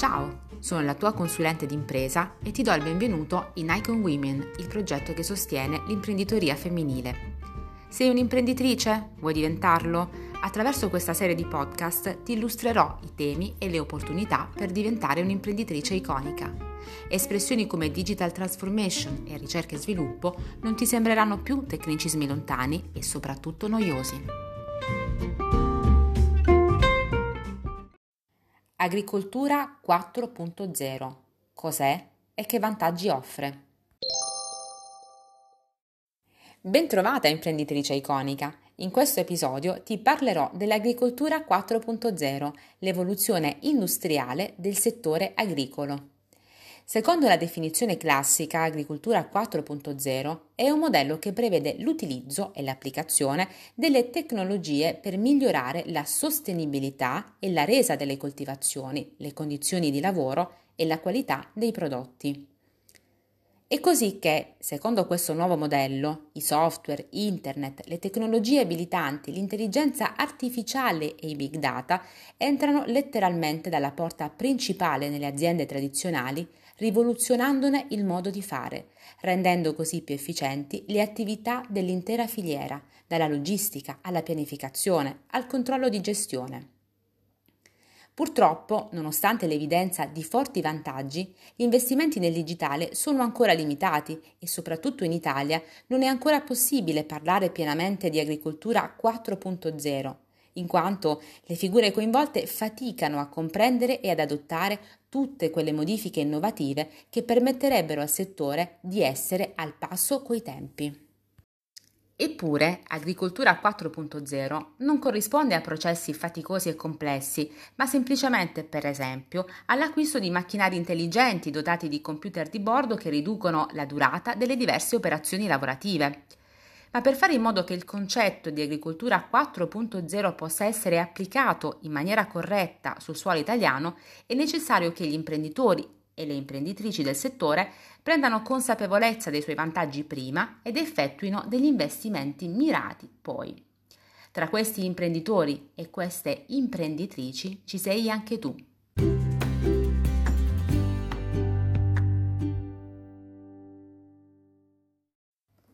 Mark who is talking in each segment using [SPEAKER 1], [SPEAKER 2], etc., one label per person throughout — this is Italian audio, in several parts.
[SPEAKER 1] Ciao, sono la tua consulente d'impresa e ti do il benvenuto in Icon Women, il progetto che sostiene l'imprenditoria femminile. Sei un'imprenditrice? Vuoi diventarlo? Attraverso questa serie di podcast ti illustrerò i temi e le opportunità per diventare un'imprenditrice iconica. Espressioni come digital transformation e ricerca e sviluppo non ti sembreranno più tecnicismi lontani e soprattutto noiosi. Agricoltura 4.0. Cos'è e che vantaggi offre? Bentrovata imprenditrice iconica! In questo episodio ti parlerò dell'agricoltura 4.0, l'evoluzione industriale del settore agricolo. Secondo la definizione classica, agricoltura 4.0 è un modello che prevede l'utilizzo e l'applicazione delle tecnologie per migliorare la sostenibilità e la resa delle coltivazioni, le condizioni di lavoro e la qualità dei prodotti. È così che, secondo questo nuovo modello, i software, internet, le tecnologie abilitanti, l'intelligenza artificiale e i big data entrano letteralmente dalla porta principale nelle aziende tradizionali, rivoluzionandone il modo di fare, rendendo così più efficienti le attività dell'intera filiera, dalla logistica alla pianificazione al controllo di gestione. Purtroppo, nonostante l'evidenza di forti vantaggi, gli investimenti nel digitale sono ancora limitati e soprattutto in Italia non è ancora possibile parlare pienamente di agricoltura 4.0, in quanto le figure coinvolte faticano a comprendere e ad adottare tutte quelle modifiche innovative che permetterebbero al settore di essere al passo coi tempi. Eppure, agricoltura 4.0 non corrisponde a processi faticosi e complessi, ma semplicemente, per esempio, all'acquisto di macchinari intelligenti dotati di computer di bordo che riducono la durata delle diverse operazioni lavorative. Ma per fare in modo che il concetto di agricoltura 4.0 possa essere applicato in maniera corretta sul suolo italiano, è necessario che gli imprenditori e le imprenditrici del settore prendano consapevolezza dei suoi vantaggi prima ed effettuino degli investimenti mirati poi. Tra questi imprenditori e queste imprenditrici ci sei anche tu.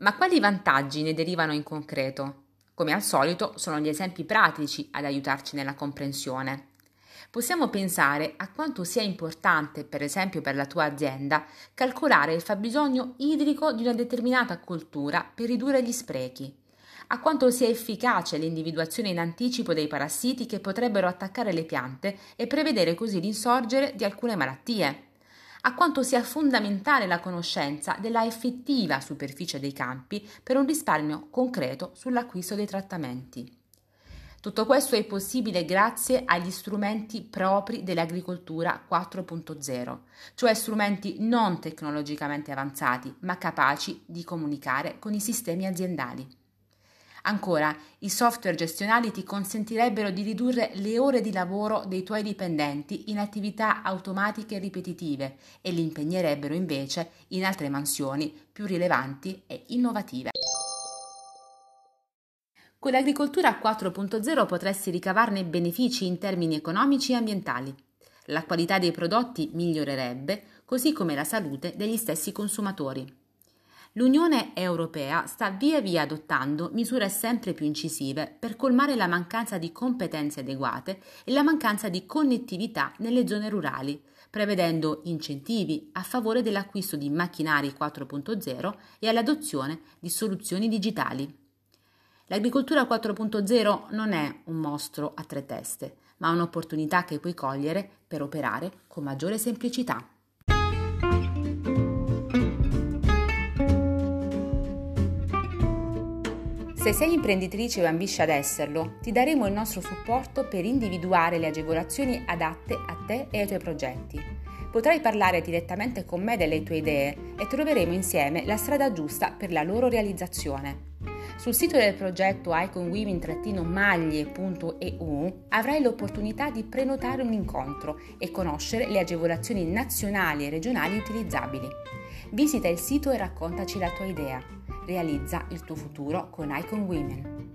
[SPEAKER 1] Ma quali vantaggi ne derivano in concreto? Come al solito sono gli esempi pratici ad aiutarci nella comprensione. Possiamo pensare a quanto sia importante, per esempio per la tua azienda, calcolare il fabbisogno idrico di una determinata coltura per ridurre gli sprechi, a quanto sia efficace l'individuazione in anticipo dei parassiti che potrebbero attaccare le piante e prevedere così l'insorgere di alcune malattie, a quanto sia fondamentale la conoscenza della effettiva superficie dei campi per un risparmio concreto sull'acquisto dei trattamenti. Tutto questo è possibile grazie agli strumenti propri dell'agricoltura 4.0, cioè strumenti non tecnologicamente avanzati, ma capaci di comunicare con i sistemi aziendali. Ancora, i software gestionali ti consentirebbero di ridurre le ore di lavoro dei tuoi dipendenti in attività automatiche ripetitive e li impegnerebbero invece in altre mansioni più rilevanti e innovative. Con l'agricoltura 4.0 potresti ricavarne benefici in termini economici e ambientali. La qualità dei prodotti migliorerebbe, così come la salute degli stessi consumatori. L'Unione Europea sta via via adottando misure sempre più incisive per colmare la mancanza di competenze adeguate e la mancanza di connettività nelle zone rurali, prevedendo incentivi a favore dell'acquisto di macchinari 4.0 e all'adozione di soluzioni digitali. L'agricoltura 4.0 non è un mostro a tre teste, ma un'opportunità che puoi cogliere per operare con maggiore semplicità. Se sei imprenditrice o ambisci ad esserlo, ti daremo il nostro supporto per individuare le agevolazioni adatte a te e ai tuoi progetti. Potrai parlare direttamente con me delle tue idee e troveremo insieme la strada giusta per la loro realizzazione. Sul sito del progetto iconwomen-maglie.eu avrai l'opportunità di prenotare un incontro e conoscere le agevolazioni nazionali e regionali utilizzabili. Visita il sito e raccontaci la tua idea. Realizza il tuo futuro con Icon Women.